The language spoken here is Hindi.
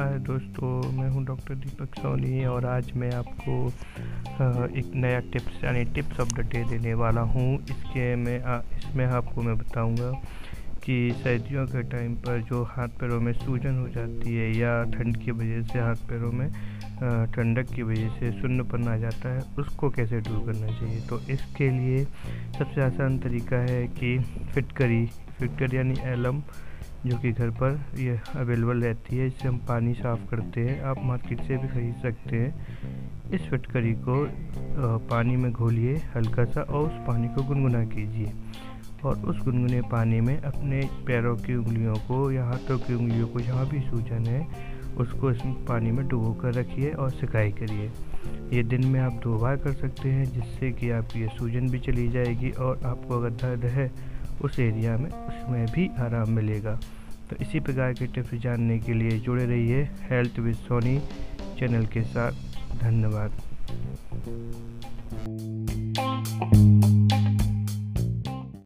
दोस्तों। मैं हूँ डॉक्टर दीपक सोनी और आज मैं आपको एक नया टिप्स यानी टिप्स ऑफ़ द डे देने वाला हूँ। इसके में इसमें आपको मैं बताऊँगा कि सर्दियों के टाइम पर जो हाथ पैरों में सूजन हो जाती है या ठंड की वजह से हाथ पैरों में ठंडक की वजह से सुन्नपन आ जाता है, उसको कैसे दूर करना चाहिए? तो इसके लिए सबसे आसान तरीका है कि फिटकरी, फिटकर यानी एलम जो कि घर पर ये अवेलेबल रहती है, इससे हम पानी साफ़ करते हैं। आप मार्केट से भी ख़रीद सकते हैं। इस फिटकरी को पानी में घोलिए हल्का सा और उस पानी को गुनगुना कीजिए। और उस गुनगुने पानी में अपने पैरों की उंगलियों को, या हाथों की उंगलियों को जहाँ भी सूजन है, उसको इस पानी में डुबो कर रखिए और सिकाई करिए। ये दिन में आप दो बार कर सकते हैं, जिससे कि आपकी सूजन भी चली जाएगी और आपको अगर दर्द है उस एरिया में उसमें भी आराम मिलेगा। तो इसी प्रकार के टिप्स जानने के लिए जुड़े रहिए हेल्थ विद सोनी चैनल के साथ। धन्यवाद।